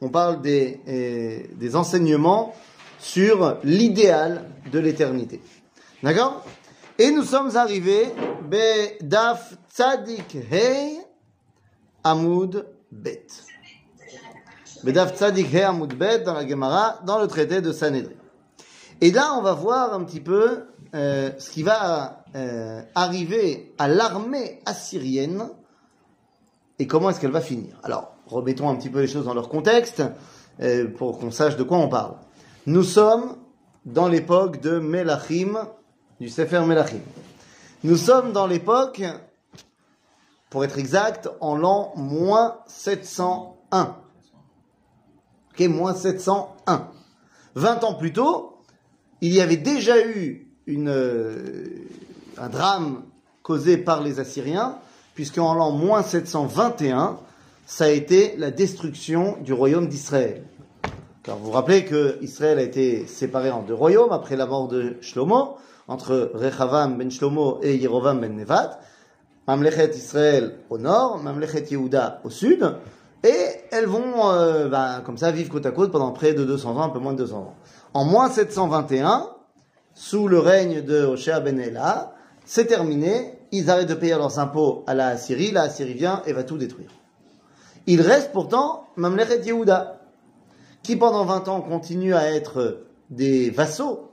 on parle des, euh, des enseignements sur l'idéal de l'éternité. D'accord? Et nous sommes arrivés, Daf Tzadik Hei Amud Bet. Bedaf Tzadik Hei Amud Bet dans la Gemara, dans le traité de Sanhedrin. Et là, on va voir un petit peu euh, ce qui va euh, arriver à l'armée assyrienne et comment est-ce qu'elle va finir. Alors, remettons un petit peu les choses dans leur contexte euh, pour qu'on sache de quoi on parle. Nous sommes dans l'époque de Melachim, du Sefer Melachim. Nous sommes dans l'époque, pour être exact, en l'an moins 701. Ok, moins 701. 20 ans plus tôt, il y avait déjà eu euh, un drame causé par les Assyriens, puisqu'en l'an moins 721, ça a été la destruction du royaume d'Israël. Car vous vous rappelez que Israël a été séparé en deux royaumes après la mort de Shlomo, entre Rechavam ben Shlomo et Yerovam ben Nevat. Mamlechet Israël au nord, Mamlechet Yehuda au sud, et elles vont euh, bah, comme ça vivre côte à côte pendant près de 200 ans, un peu moins de 200 ans. En moins 721, sous le règne de Hoshea ben Ela, c'est terminé, ils arrêtent de payer leurs impôts à la Syrie, la Syrie vient et va tout détruire. Il reste pourtant Mamlechet Yehuda, qui pendant 20 ans continuent à être des vassaux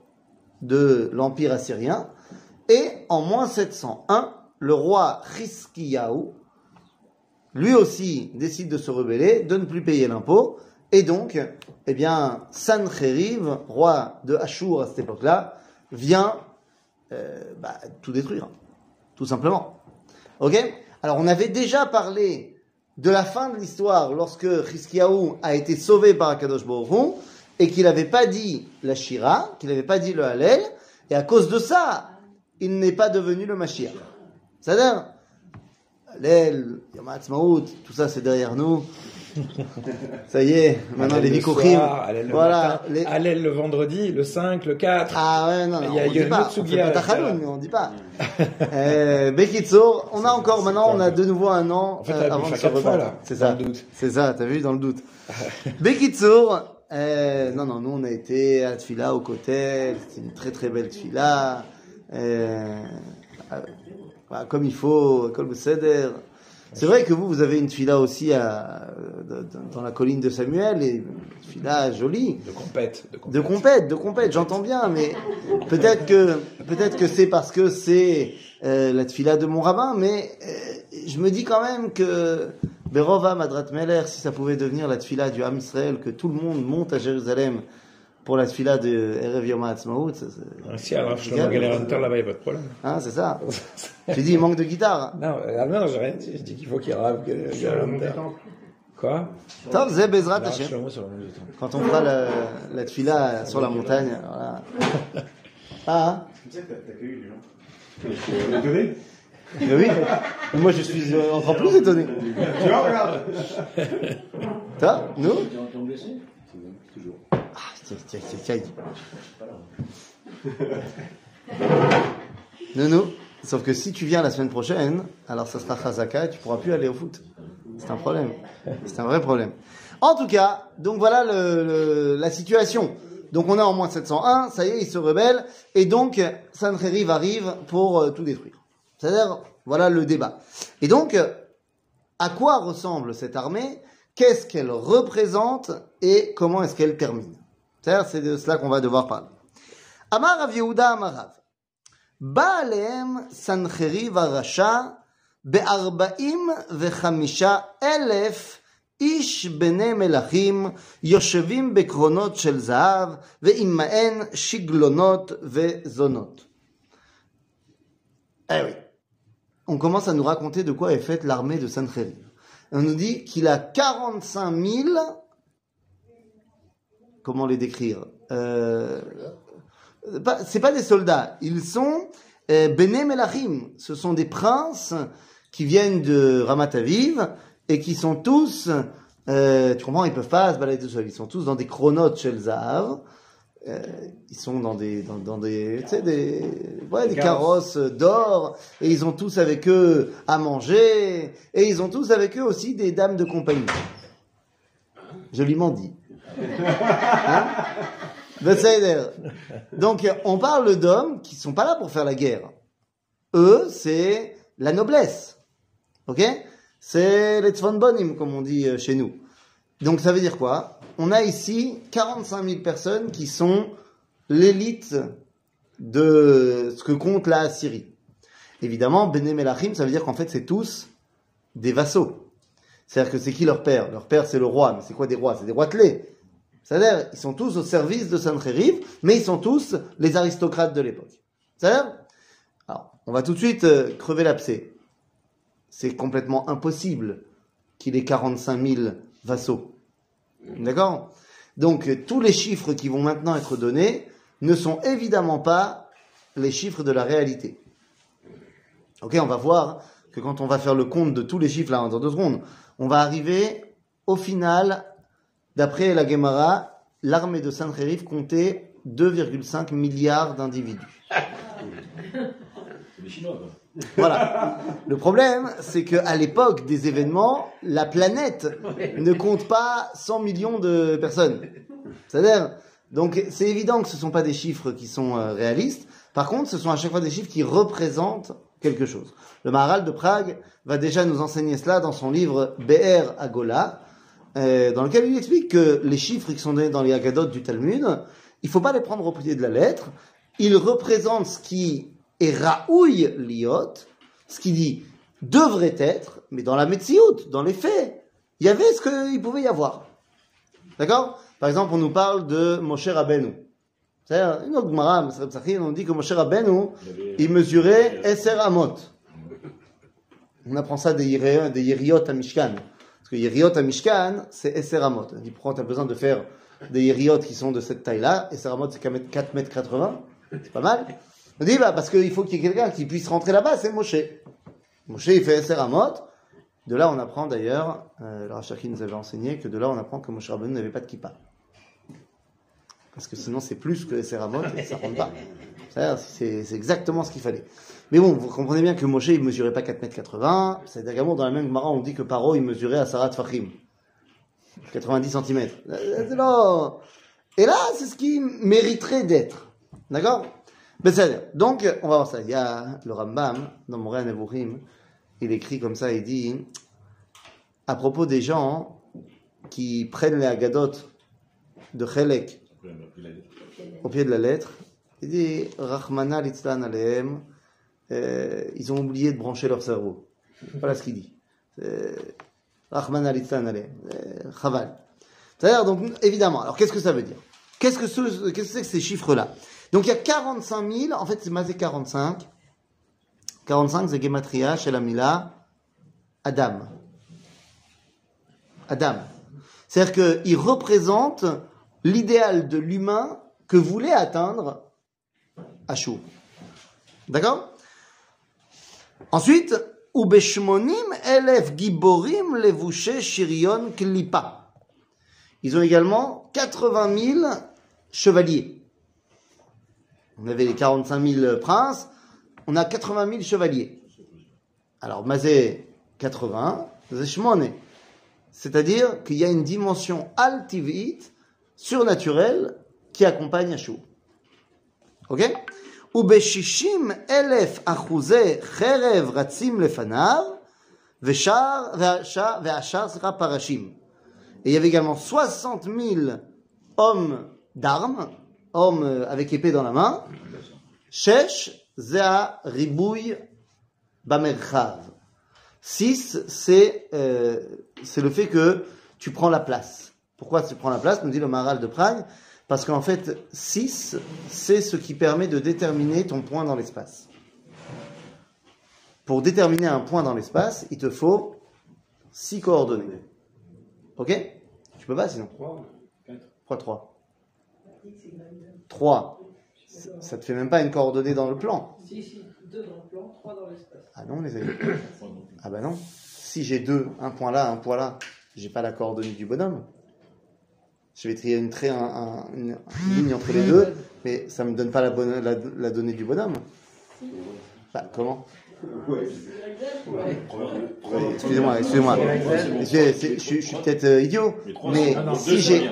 de l'Empire assyrien. Et en moins 701, le roi Hiskiyahu, lui aussi décide de se rebeller, de ne plus payer l'impôt, et donc, eh bien, Sancheriv, roi de Ashur à cette époque-là, vient euh, bah, tout détruire, tout simplement. Ok? Alors, on avait déjà parlé de la fin de l'histoire, lorsque Chizkiyahu a été sauvé par Akadosh Baruch et qu'il n'avait pas dit la Shira, qu'il n'avait pas dit le Hallel, et à cause de ça, il n'est pas devenu le Mashiach. C'est-à-dire, Hallel, tout ça c'est derrière nous. Ça y est, maintenant les Vikochim. Voilà. Les... Allez le vendredi, le 5, le 4. Ah ouais, non, non il y a, on, dit pas, on fait pas on dit pas. euh, Bekitso, on a encore, maintenant on a de nouveau un an en fait, euh, avant de se rebattre. C'est ça. C'est ça, t'as vu, dans le doute. Bekitso, euh, non, non, nous on a été à Tfila au côté, c'était une très très belle Tfila. Euh, euh, comme il faut, comme le Seder. C'est vrai que vous, vous avez une fila aussi à, dans la colline de Samuel, et une fila jolie. De compète. De compète, de compète, j'entends bien, mais peut-être que, peut-être que c'est parce que c'est euh, la fila de mon rabbin, mais euh, je me dis quand même que Berova Madrat Meller, si ça pouvait devenir la fila du Ham Israël, que tout le monde monte à Jérusalem pour la fila de Erev Yom HaAtzmaut. Si alors Shlomo Galéranter là-bas, il n'y a pas de problème. Hein, c'est ça. tu dis, il manque de guitare. Non, ah, non, j'ai rien dit. Je dis qu'il faut qu'il rave Galéranter. Quoi? Top, Zé Bezrat Quand on fera la, la tfila sur la montagne, voilà. Ah C'est comme ça que accueilli les gens. étonné oui, moi je suis euh, encore plus étonné. Tu vois, regarde. Toi, nous? Toujours. Non, non. Sauf que si tu viens la semaine prochaine, alors ça sera Chazaka et tu pourras plus aller au foot. C'est un problème. C'est un vrai problème. En tout cas, donc voilà la situation. Donc on est en moins 701, ça y est, il se rebelle, et donc Sancheriv arrive pour euh, tout détruire. C'est-à-dire, voilà le débat. Et donc, à quoi ressemble cette armée? Qu'est-ce qu'elle représente? Et comment est-ce qu'elle termine? c'est de cela qu'on va devoir parler. Amar Rav Yehuda Amarav. Baalem Sancheriv Arasha be'arba'im vechamisha elef איש בני מלכים יושבים בקרונות של זהב ועמהן שגלונות וזונות. Eh oui. On commence à nous raconter de quoi est faite l'armée de Sancheriv. On nous dit qu'il a 45 000 comment les décrire euh, C'est pas des soldats, ils sont euh, Bene Melachim, ce sont des princes qui viennent de Ramat Aviv et qui sont tous, euh, tu comprends, ils peuvent pas se balader tout seuls, ils sont tous dans des chronotes chez le Zahav. Euh, ils sont dans des dans, dans des tu sais des ouais, des carrosses d'or et ils ont tous avec eux à manger et ils ont tous avec eux aussi des dames de compagnie. Joliment dit. Hein? Donc, on parle d'hommes qui sont pas là pour faire la guerre. Eux, c'est la noblesse. Ok? C'est les tzvonbonim, comme on dit euh, chez nous. Donc, ça veut dire quoi? On a ici 45 000 personnes qui sont l'élite de ce que compte la Syrie. Évidemment, Bene Melachim, ça veut dire qu'en fait, c'est tous des vassaux. C'est-à-dire que c'est qui leur père? Leur père, c'est le roi. Mais c'est quoi des rois? C'est des rois clés. C'est-à-dire, ils sont tous au service de Sancheriv, mais ils sont tous les aristocrates de l'époque. C'est-à-dire, alors, on va tout de suite euh, crever l'abcès. C'est complètement impossible qu'il ait 45 000 vassaux. D'accord? Donc, tous les chiffres qui vont maintenant être donnés ne sont évidemment pas les chiffres de la réalité. Ok, on va voir que quand on va faire le compte de tous les chiffres là dans deux secondes, on va arriver au final, d'après la Gemara, l'armée de Saint-Rérif comptait 2,5 milliards d'individus. Voilà. Le problème, c'est qu'à l'époque des événements, la planète ne compte pas 100 millions de personnes. C'est-à-dire, donc c'est évident que ce ne sont pas des chiffres qui sont euh, réalistes. Par contre, ce sont à chaque fois des chiffres qui représentent quelque chose. Le Maharal de Prague va déjà nous enseigner cela dans son livre BR Agola, euh, dans lequel il explique que les chiffres qui sont donnés dans les Agadotes du Talmud, il ne faut pas les prendre au pied de la lettre. Ils représentent ce qui est Raouille Liot, ce qui dit devrait être, mais dans la Metsiout, dans les faits, il y avait ce qu'il pouvait y avoir. D'accord? Par exemple, on nous parle de Moshe Rabbeinu. C'est-à-dire, une autre Gemara, on dit que Moshe Rabbeinu, il mesurait Esser Amot. On apprend ça des, des Yeriot à Mishkan. Parce que Yeriot à Mishkan, c'est Esser Amot. On dit, pourquoi tu as besoin de faire des Yeriot qui sont de cette taille-là? Esser Amot, c'est 4 mètres 80. C'est pas mal. On dit, bah, parce qu'il faut qu'il y ait quelqu'un qui puisse rentrer là-bas, c'est Moshe. Moshe, il fait Esser Amot. De là, on apprend d'ailleurs, euh, le nous avait enseigné que de là, on apprend que Moshe Rabbeinu n'avait pas de kippa. Parce que sinon, c'est plus que les Ramot et ça rentre pas. C'est exactement ce qu'il fallait. Mais bon, vous comprenez bien que Moshe, il mesurait pas 4 mètres 80. C'est également dans la même Gemara, on dit que Paro, il mesurait à Sarat Fahim. 90 cm. Et là, c'est ce qui mériterait d'être. D'accord? Donc, on va voir ça. Il y a le Rambam, dans Moréan Nevurim, il écrit comme ça, il dit, à propos des gens qui prennent les Agadot de Chelek au pied de la lettre. Il dit Rahmana litzlan aleem, euh, ils ont oublié de brancher leur cerveau. Voilà ce qu'il dit. Rahmana litzlan aleem, euh, chaval. C'est-à-dire, donc, évidemment, alors qu'est-ce que ça veut dire? Qu'est-ce que c'est que, que ces chiffres-là? Donc il y a 45 000, en fait c'est Mazé 45. 45 c'est Gematria chez la Mila, Adam. Adam. C'est-à-dire qu'il représente l'idéal de l'humain que voulait atteindre Ashur. D'accord? Ensuite, Ubeshmonim elef giborim levouché klipa. Ils ont également 80 000 chevaliers. On avait les 45 000 princes, on a 80 000 chevaliers. Alors, Mazé 80, Zeshmone. C'est-à-dire qu'il y a une dimension altivite surnaturel qui accompagne Yeshua. Ok? ובשישים אלף אחוזי חרב רצים לפניו, ושאר, והשאר, סליחה, פרשים. Et il y avait également 60 000 hommes d'armes, hommes avec épée dans la main. Shesh, zea, ribouille, bamerchav. 6, c'est euh, le fait que tu prends la place. Pourquoi tu prends la place nous dit le Maral de Prague. parce qu'en fait, 6, c'est ce qui permet de déterminer ton point dans l'espace. Pour déterminer un point dans l'espace, il te faut 6 coordonnées. Ok? Tu peux pas sinon? 3, 4. Pourquoi 3 3. Ça te fait même pas une coordonnée dans le plan. Si, si, 2 dans le plan, 3 dans l'espace. Ah non, les amis. ah bah non. Si j'ai 2, un point là, un point là, j'ai pas la coordonnée du bonhomme je vais trier une, trait, une, ligne entre les deux, mais ça ne me donne pas la, bonne, la, donnée du bonhomme. Bah, comment? Excusez-moi, excusez-moi. Je, suis- je suis peut-être euh, idiot, mais si j'ai,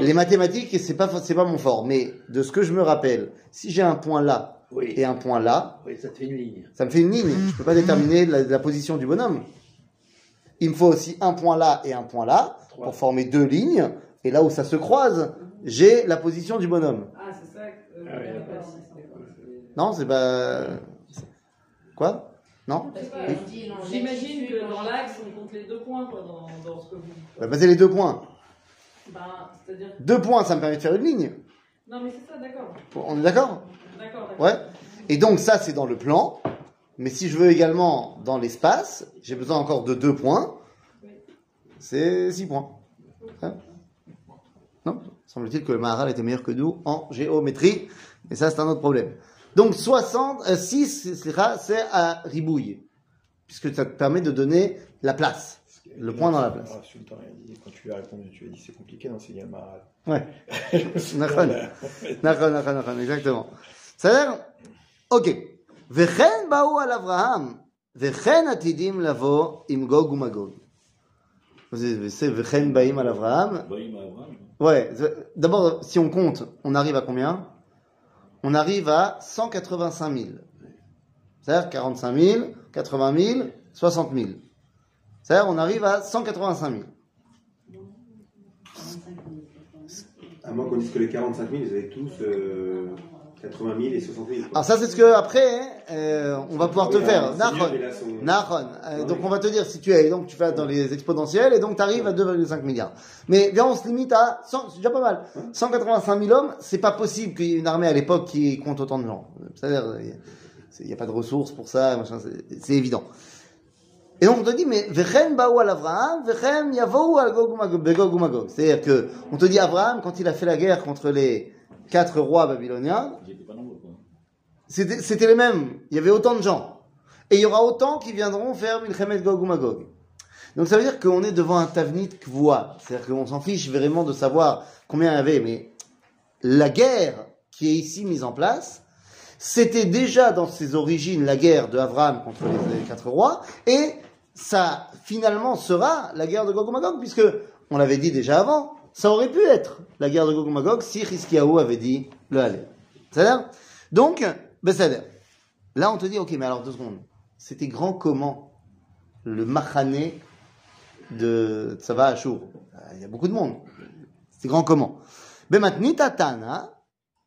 les mathématiques, c'est pas, c'est pas mon fort, mais de ce que je me rappelle, si j'ai un point là Oui. et un point là, Oui, ça te fait une ligne. ça me fait une ligne. Je peux pas déterminer la, la position du bonhomme. Il me faut aussi un point là et un point là pour former deux lignes. Et là où ça se croise, j'ai la position du bonhomme. Ah, c'est ça que. Ah oui, euh, c'est- Non, c'est pas. Quoi? Non? Dit J'imagine que dans l'axe, on compte les deux points quoi, dans, dans ce que vous dites. Bah, bah, c'est les deux points. C'est-à-dire. Deux points, ça me permet de faire une ligne. Non, mais c'est ça, d'accord. On est d'accord? D'accord, d'accord. Ouais. Et donc ça, c'est dans le plan. Mais si je veux également dans l'espace, j'ai besoin encore de deux points. C'est six points. Hein non Semble-t-il que le Maharal était meilleur que nous en géométrie. Et ça, c'est un autre problème. Donc 60, euh, 6, c'est à ribouille. Puisque ça te permet de donner la place. Le point dans la place. Ah, quand tu lui as répondu, tu lui as dit c'est compliqué, non, c'est Yamaha. Ouais. Nachon, nachon, nachon, exactement. Ça a l'air Ok. וכן באו על אברהם, וכן עתידים לבוא עם גוג ומגוג. זה c'est וכן באים על אברהם. Baïm Abraham. Ouais, c'est- d'abord, si on compte, on arrive à combien On arrive à 185 000. C'est-à-dire 45 000, 80 000, 60 000. C'est-à-dire on arrive à 185 000. À moins qu'on dise que les 45 000, ils avaient tous euh, 80 000 et 60 000. quoi. Alors ça, c'est ce que après, euh, on va pouvoir te Oui, faire. alors, c'est Nahon. là, son- Nahon. Euh, donc on va te dire si tu es, donc tu fais dans les exponentiels et donc tu arrives à 2,5 milliards. Mais viens, on se limite à 100, c'est déjà pas mal. 185 000 hommes, c'est pas possible qu'il y ait une armée à l'époque qui compte autant de gens. C'est-à-dire, il n'y a pas de ressources pour ça, machin, c'est- évident. Et donc on te dit, mais Vechem baou al Avraham, Vechem yavou al Gog. C'est-à-dire que, on te dit Abraham, quand il a fait la guerre contre les quatre rois babyloniens, c'était les mêmes. Il y avait autant de gens. Et il y aura autant qui viendront faire Milchemet Gog ou Magog. Donc ça veut dire qu'on est devant un Tavnit Kvoa. C'est-à-dire qu'on s'en fiche vraiment de savoir combien il y avait. Mais la guerre qui est ici mise en place, c'était déjà dans ses origines la guerre de Abraham contre les, les quatre rois. Et ça finalement sera la guerre de Gog ou Magog, puisque on l'avait dit déjà avant, ça aurait pu être la guerre de Gog Magog si Hiskiaou avait dit le Halel. C'est-à-dire donc, Besséder. Là, on te dit, ok, mais alors deux secondes. C'était grand comment le machané de Tzava Ashur? Il y a beaucoup de monde. C'était grand comment? Bematnit Atana,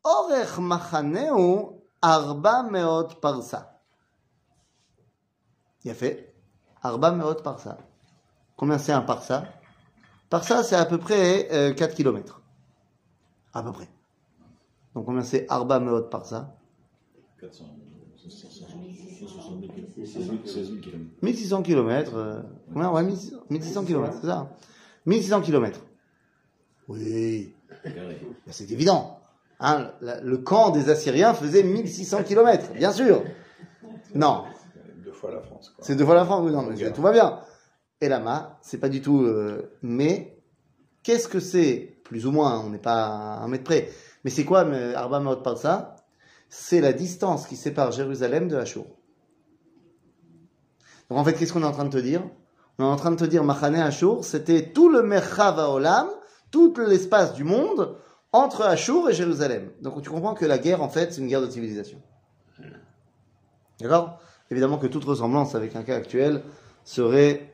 Orech Machaneu Arba Meot Parsa. Il a fait Arba Meot Parsa? C'est Parsa Parsa, c'est à peu près euh, 4 km. À peu près. Donc combien c'est Arba Meot Parsa 400, 160 000 kilomètres. 16 000 kilomètres. 1600 km. Euh, combien Ouais, 1600, 1600 km, c'est ça 1600 km. Oui, ben, c'est évident. Hein, la- le camp des Assyriens faisait 1600 km, bien sûr. Non, Deux fois la France, c'est deux fois la France. Oui, non, mais tout va bien. Là-bas, c'est pas du tout. euh, mais qu'est-ce que c'est Plus ou moins, on n'est pas à un mètre près. Mais c'est quoi, mais, Arba Maot Parsa C'est la distance qui sépare Jérusalem de Hachour. Donc en fait, qu'est-ce qu'on est en train de te dire? On est en train de te dire, Machane Hachour, c'était tout le Merchav Olam, tout l'espace du monde entre Hachour et Jérusalem. Donc tu comprends que la guerre, en fait, c'est une guerre de civilisation. D'accord? Évidemment que toute ressemblance avec un cas actuel serait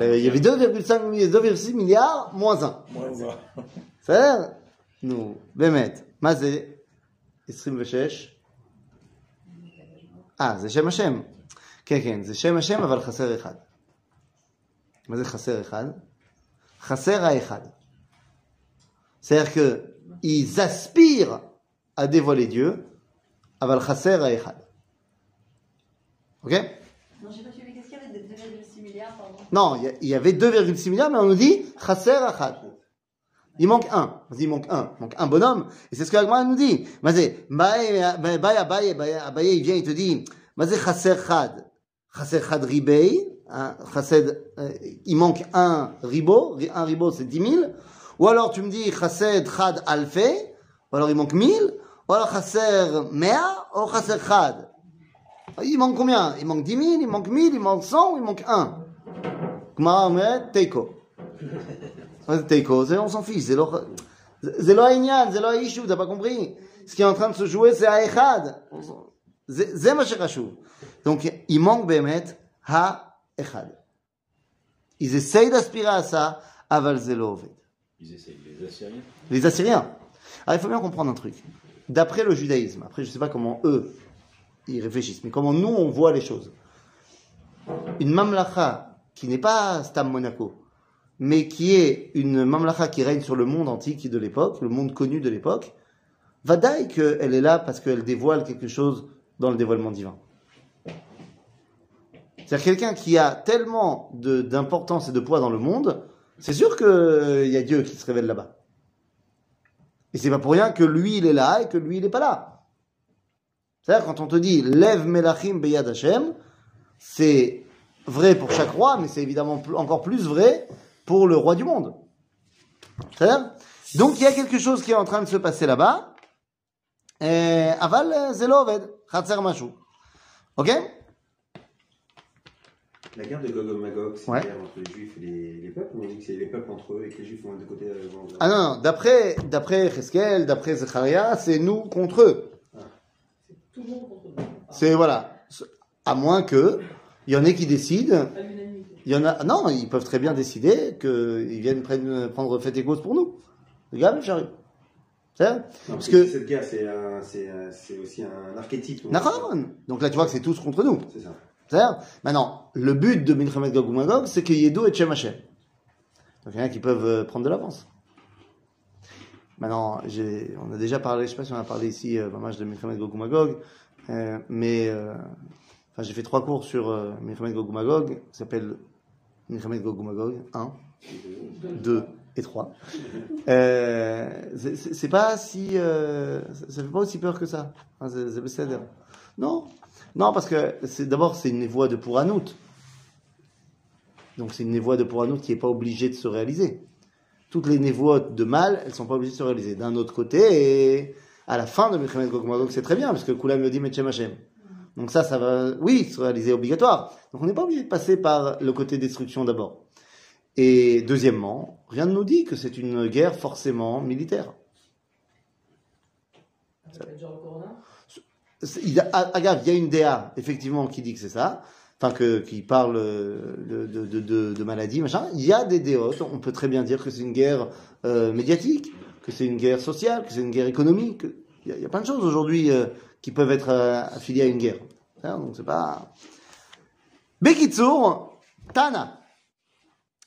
Euh, Il y avait 2,5 milliards, 2,6 milliards moins 1. Moi, on va. בסדר? נו, באמת. מה זה 26? אה, זה שם השם. כן, כן, זה שם השם, אבל חסר אחד. מה זה חסר אחד? חסר האחד. C'est-à-dire qu'ils aspirent à dévoiler Dieu, אבל חסר האחד. Ok Non, non, il y y avait 2,6 milliards, mais on nous dit Chaser Achad. Il manque un. Il manque un. Il manque un bonhomme. Et c'est ce que l'Agma nous dit. Mazé, il vient, il te dit, Mazé Chad. Ribei. il manque un ribo. Un ribo, c'est 10 000. Ou alors, tu me dis Chased Chad Alfe. Ou alors, il manque 1000. Ou alors, Chaser Mea. Ou Chaser Chad. Il manque combien? Il manque 10 000, il manque 1000, il manque 100, ou il manque 1. Gmara אומרת תיקו. מה זה תיקו? זה on s'en fiche, זה לא, זה לא העניין, זה לא האישו, t'as pas compris. Ce qui est en train de se jouer, c'est האחד. זה, זה מה שחשוב. Donc, il manque באמת האחד. Ils essayent d'aspirer à ça, אבל זה לא עובד. Ils essayent, les Assyriens. Les Assyriens. Alors, il faut bien comprendre un truc. D'après le judaïsme, après, je sais pas comment eux, ils réfléchissent, mais comment nous, on voit les choses. Une mamlacha qui n'est pas Stam Monaco, mais qui est une mamlacha qui règne sur le monde antique de l'époque, le monde connu de l'époque, va dire qu'elle est là parce qu'elle dévoile quelque chose dans le dévoilement divin. C'est-à-dire quelqu'un qui a tellement d'importance et de poids dans le monde, c'est sûr qu'il y a Dieu qui se révèle là-bas. Et c'est pas pour rien que lui il est là et que lui il n'est pas là. C'est-à-dire quand on te dit lève melachim beyad Hashem, c'est vrai pour chaque roi, mais c'est évidemment encore plus vrai pour le roi du monde. Donc il y a quelque chose qui est en train de se passer là-bas. Eh, Aval Zeloved, Khatser Machou. Ok? La guerre de Gog et Magog, c'est la guerre entre les juifs et les, peuples, ou on dit que c'est les peuples entre eux et que les juifs vont de côté euh, Ah non, non. d'après Cheskel, d'après Zecharia, c'est nous contre eux. Ah. C'est tout le monde contre nous. C'est voilà. À moins que il y en ait qui décident. Il y en a. Non, ils peuvent très bien décider qu'ils viennent prendre, prendre fait et cause pour nous. Les gars, j'arrive. C'est Non, Parce que- que cette guerre, c'est un- c'est un- c'est aussi un archétype. donc- Nahon. Donc là, tu vois que c'est tous contre nous. C'est ça. C'est-à-dire, maintenant, le but de Milchemet Gog ou Magog, c'est qu'il y ait Yedou et Shem. Donc il y en a qui peuvent euh, prendre de l'avance. Maintenant, j'ai- on a déjà parlé, je sais pas si on a parlé ici, euh, match de Milchemet Gog ou Magog, euh, mais euh, Enfin, j'ai fait trois cours sur euh, Mechamed Gog Magog, qui s'appelle Mechamed Gog Magog 1, 2 et 3. Euh, c'est pas si. Euh, ça fait pas aussi peur que ça. Hein, non Non, parce que d'abord, c'est une névoie de Pouranout. Donc, c'est une névoie de Pouranout qui n'est pas obligée de se réaliser. Toutes les névoites de mal, elles ne sont pas obligées de se réaliser. D'un autre côté, à la fin de Mechamed Gog Magog, c'est très bien, parce que Koulam me dit Mechem Hashem. Donc ça, ça va, oui, se réaliser obligatoire. Donc on n'est pas obligé de passer par le côté destruction d'abord. Et deuxièmement, rien ne nous dit que c'est une guerre forcément militaire. Il y a, ah, regarde, il y a une DA, effectivement, qui dit que c'est ça, enfin, que, qui parle de, de, de, de, de maladie, machin. Il y a des déotes, on peut très bien dire que c'est une guerre euh, médiatique, que c'est une guerre sociale, que c'est une guerre économique. que- Il y, a, il y a plein de choses aujourd'hui euh, qui peuvent être euh, affiliées à une guerre. Hein, donc c'est pas... Bekitsur, Tana.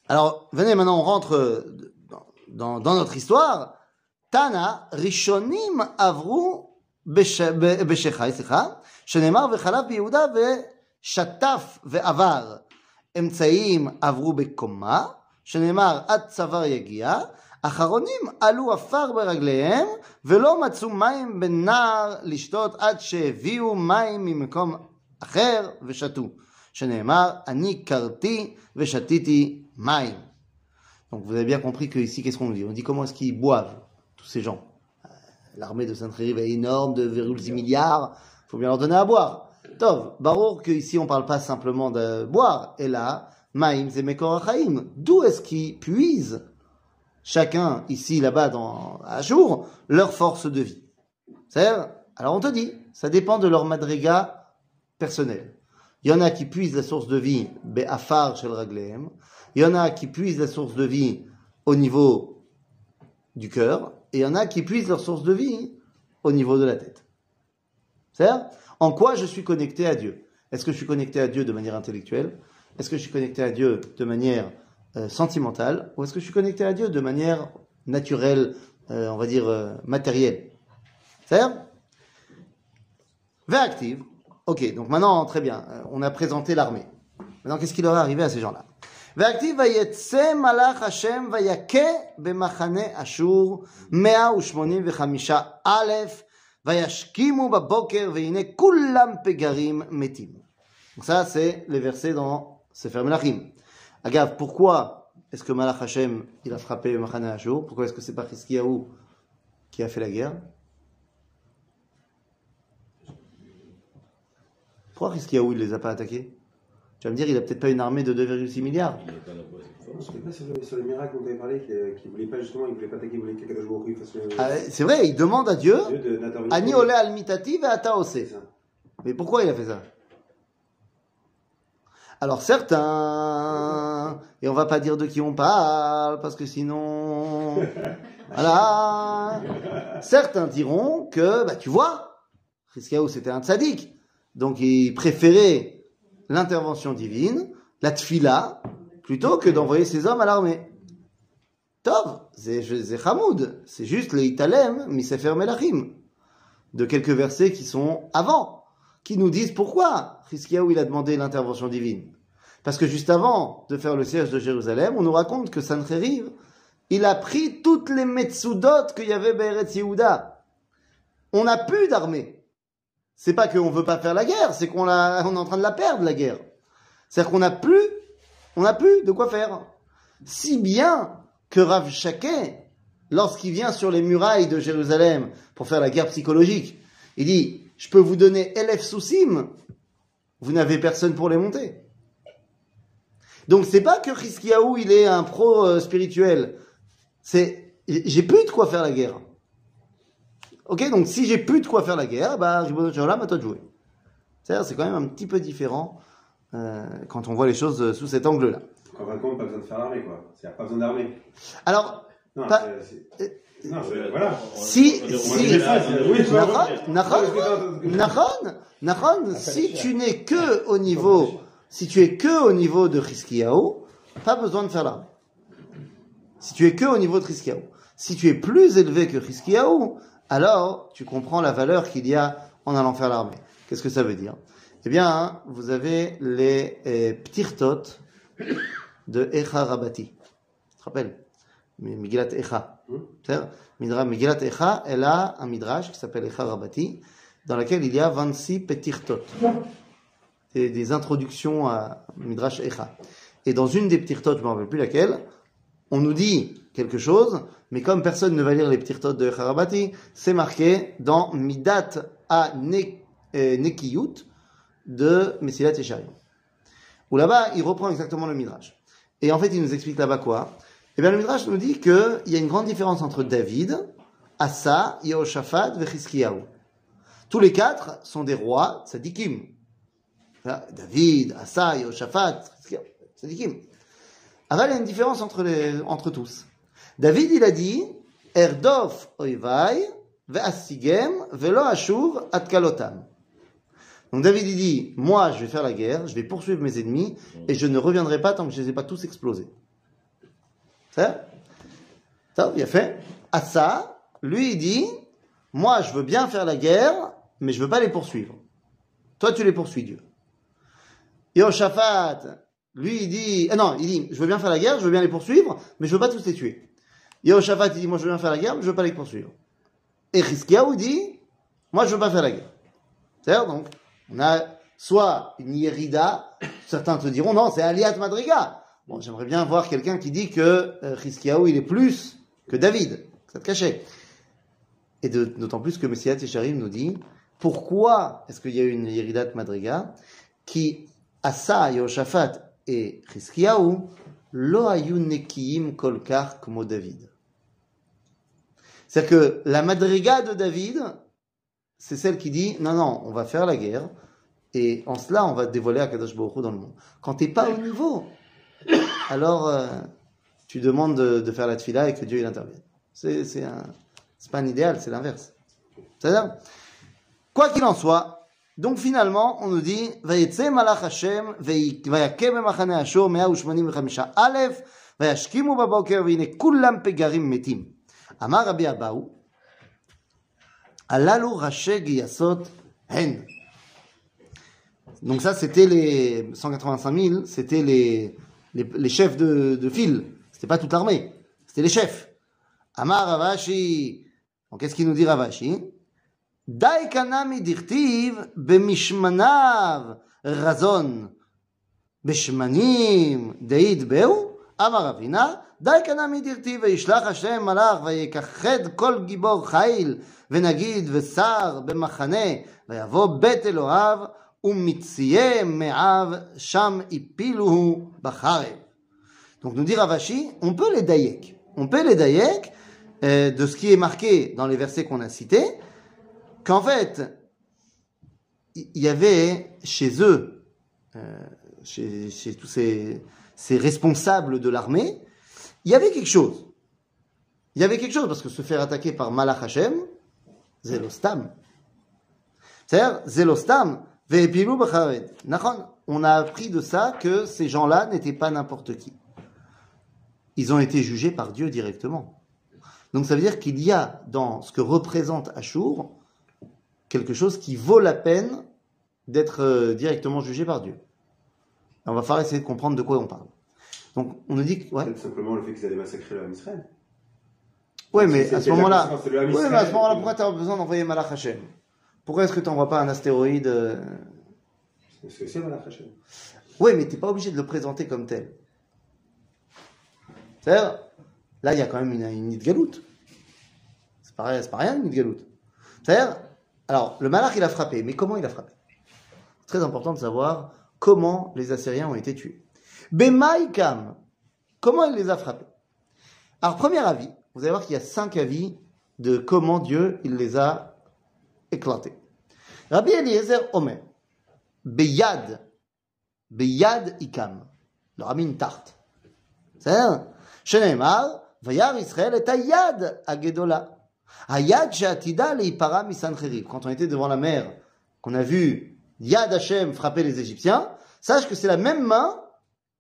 Alors, venez maintenant, on rentre euh, dans, dans, dans notre histoire. Tana, Rishonim Avru בש- ב- בשחי, סליחה, שנאמר וחלף ביהודה ושטף ועבר. אמצעים עברו בקומה, שנאמר עד צוואר יגיע, אחרונים עלו עפר ברגליהם, ולא מצאו מים בנער לשתות עד שהביאו מים ממקום אחר ושתו, שנאמר אני קרתי ושתיתי מים. Donc vous avez bien compris que ici, qu'est-ce qu'on dit On dit comment est-ce qu'ils boivent, tous ces gens L'armée de Sainte-Rive est énorme, de 2,6 milliards. Il faut bien leur donner à boire. Tov, Barour, qu'ici on parle pas simplement de boire. Et là, Maïm, c'est Mekorachaim. D'où est-ce qu'ils puisent, chacun, ici, là-bas, dans, à jour, leur force de vie C'est-à-dire, alors on te dit, ça dépend de leur madriga personnel. Il y en a qui puisent la source de vie, Be'afar shel Raglehem. Il y en a qui puisent la source de vie au niveau du cœur, et il y en a qui puisent leur source de vie au niveau de la tête. C'est-à-dire, en quoi je suis connecté à Dieu? Est-ce que je suis connecté à Dieu de manière intellectuelle? Est-ce que je suis connecté à Dieu de manière euh, sentimentale? Ou est-ce que je suis connecté à Dieu de manière naturelle, euh, on va dire euh, matérielle? C'est-à-dire, active. Ok, donc maintenant, très bien, euh, on a présenté l'armée. Maintenant, qu'est-ce qui leur est arrivé à ces gens-là? Donc ça, c'est les versets dans Sefer Melachim. Agave, pourquoi est-ce que Malach Hashem, a frappé Machane Ashur? Pourquoi est-ce que c'est pas Hiskiyahu qui a fait la guerre? Pourquoi Chizkiyahu il les a pas attaqués Tu vas me dire, il a peut-être pas une armée de 2,6 milliards. Il n'est pas pas sur, le- sur les miracles dont tu avais parlé, qu'il ne voulait pas justement, il voulait pas attaquer, il voulait que Kadosh Baruch Hu fasse le. Ah, c'est vrai, il demande à Dieu. Ani ole al mitati ve. Mais pourquoi il a fait ça? Alors certains, et on va pas dire de qui on parle, parce que sinon, voilà, certains diront que, bah tu vois, Chizkiyahu c'était un tzaddik, donc il préférait l'intervention divine, la tfila, plutôt que d'envoyer ses hommes à l'armée. Tov, c'est Hamoud, c'est juste le Italem, Misefer Melachim, de quelques versets qui sont avant qui nous disent pourquoi Chizkiyahu il a demandé l'intervention divine. Parce que juste avant de faire le siège de Jérusalem, on nous raconte que Sancheriv, il a pris toutes les Metsudot qu'il y avait Be'eretz Yehuda. On n'a plus d'armée. C'est pas qu'on veut pas faire la guerre, c'est qu'on est en train de la perdre, la guerre. C'est-à-dire qu'on n'a plus, on plus de quoi faire. Si bien que Rav Shaké, lorsqu'il vient sur les murailles de Jérusalem pour faire la guerre psychologique, il dit, je peux vous donner Elef Soussim, vous n'avez personne pour les monter. Donc c'est pas que Chizkiyahu il est un pro euh, spirituel, c'est j'ai plus de quoi faire la guerre. Ok, donc si j'ai plus de quoi faire la guerre, bah Ribono à toi de jouer. C'est-à-dire, c'est quand même un petit peu différent euh, quand on voit les choses euh, sous cet angle-là. Compte, pas besoin de faire l'armée, quoi. C'est-à-dire pas besoin d'armée. Alors, Non, Pas- c'est- c'est- non, c'est- voilà. Si- si-. Nachon, Nachon, si tu n'es que au niveau, si tu es que au niveau de Chizkiyahu, pas besoin de faire l'armée. Si tu es que au niveau de Chizkiyahu. Si tu es plus élevé que Chizkiyahu, alors tu comprends la valeur qu'il y a en allant faire l'armée. Qu'est-ce que ça veut dire? Eh bien, vous avez les euh, ptirtot de Echa Rabati. Tu te rappelles? Megillat Echa. Midra- Megillat Echa, elle a un midrash qui s'appelle Echa Rabati, dans laquelle il y a 26 petirtot. C'est des introductions à Midrash Echa. Et dans une des ptirtot, je ne me rappelle plus laquelle, on nous dit quelque chose, mais comme personne ne va lire les ptirtot de Echa Rabati, c'est marqué dans Midat à euh, Nekiyut de Messilat Yesharim. Où là-bas, il reprend exactement le midrash. Et en fait, il nous explique là-bas quoi? Eh bien, le Midrash nous dit qu'il y a une grande différence entre David, Asa, Yehoshaphat et Chizkiyahu. Tous les quatre sont des rois tzadikim. David, Asa, Yehoshaphat, tzadikim. Alors, il y a une différence entre, entre tous. David, il a dit, Erdof oivai, ve'asigem, ve'lo ashuv atkalotam. Donc David, il dit, moi, je vais faire la guerre, je vais poursuivre mes ennemis, et je ne reviendrai pas tant que je ne les ai pas tous explosés. Ça Ça, a fait. Asa, lui, il dit, moi, je veux bien faire la guerre, mais je veux pas les poursuivre. Toi, tu les poursuis, Dieu. Yehoshaphat, lui, il dit, ah non, il dit, je veux bien faire la guerre, je veux bien les poursuivre, mais je veux pas tous les tuer. Yehoshaphat, il dit, moi, je veux bien faire la guerre, mais je veux pas les poursuivre. Et Chizkiyahu dit, moi, je veux pas faire la guerre. C'est-à-dire, donc, on a soit une Yerida, certains te diront, non, c'est Aliat Madriga. Bon, j'aimerais bien voir quelqu'un qui dit que euh, Chizkiyahu, il est plus que David. Ça te cachait. Et d'autant plus que Messiah Tisharim nous dit, pourquoi est-ce qu'il y a une Yerida Madriga qui, Asa, Yehoshaphat et Chizkiyahu, lo nekiim kolkar como David. C'est-à-dire que la Madriga de David, c'est celle qui dit non, non, on va faire la guerre et en cela on va dévoiler Akadosh Baruch dans le monde. Quand t'es pas au niveau, alors euh, tu demandes de, faire la tefila et que Dieu il intervienne. C'est pas un idéal, c'est l'inverse. C'est-à-dire quoi qu'il en soit, donc finalement on nous dit vayetze malach Hashem vayake b'machane Ashur 185 aleph vayashkimu baboker v'hine kulam pegarim metim. Amar Rabbi Abahu Alalu Raché Giyasot Hen. Donc ça, c'était les 185 000, c'était les, les, les chefs de, de file. C'était pas toute l'armée, c'était les chefs. Amar Ravashi. Donc qu'est-ce qu'il nous dit Ravashi? Dai kanami dirtiv bemishmanav razon בשמנים דהידבהו, אמר אבינה, די כנמי דרתי וישלח השם מלאך ויכחד כל גיבור חיל ונגיד ושר במחנה ויבוא בית אלוהיו ומציי מעיו שם הפילוהו בחרב. Donc nous dit Ravashi, on peut les daïek. On peut les daïek euh, de ce qui est marqué dans les versets qu'on a cités, qu'en fait, il y avait chez eux, euh, chez, tous ces, responsables de l'armée, il y avait quelque chose. Il y avait quelque chose, parce que se faire attaquer par Malach Hashem, Zélostam. C'est-à-dire, b'chared. Nachon, On a appris de ça que ces gens-là n'étaient pas n'importe qui. Ils ont été jugés par Dieu directement. Donc ça veut dire qu'il y a dans ce que représente Ashur quelque chose qui vaut la peine d'être euh, directement jugé par Dieu. On va falloir essayer de comprendre de quoi on parle. Donc on nous dit que... Ouais. Simplement le fait qu'ils allaient massacrer le Israël. Ouais, mais à ce moment-là, conséquence de l'homme ouais, mais à Israël, ce moment-là, pourquoi tu as besoin d'envoyer Malach Hashem? Pourquoi est-ce que tu n'envoies pas un astéroïde euh, C'est c'est Malach Hashem. Oui, mais tu n'es pas obligé de le présenter comme tel. C'est-à-dire, là, il y a quand même une, une galoute. C'est pas, rien, une galoute. C'est-à-dire, alors, le malach, il a frappé, mais comment il a frappé? Très important de savoir comment les Assyriens ont été tués. Bemaïkam, comment il les a frappés? Alors, premier avis, vous allez voir qu'il y a cinq avis de comment Dieu il les a éclatés. Rabbi Eliezer Omer, Beyad, Beyad Ikam, leur a mis une tarte. C'est-à-dire, Shenemar, Vayar Israël et Ayad Agedola. היד שעתידה להיפרע מסנחריב. Quand on était devant la mer, qu'on a vu Yad Hashem frapper les Égyptiens, sache que c'est la même main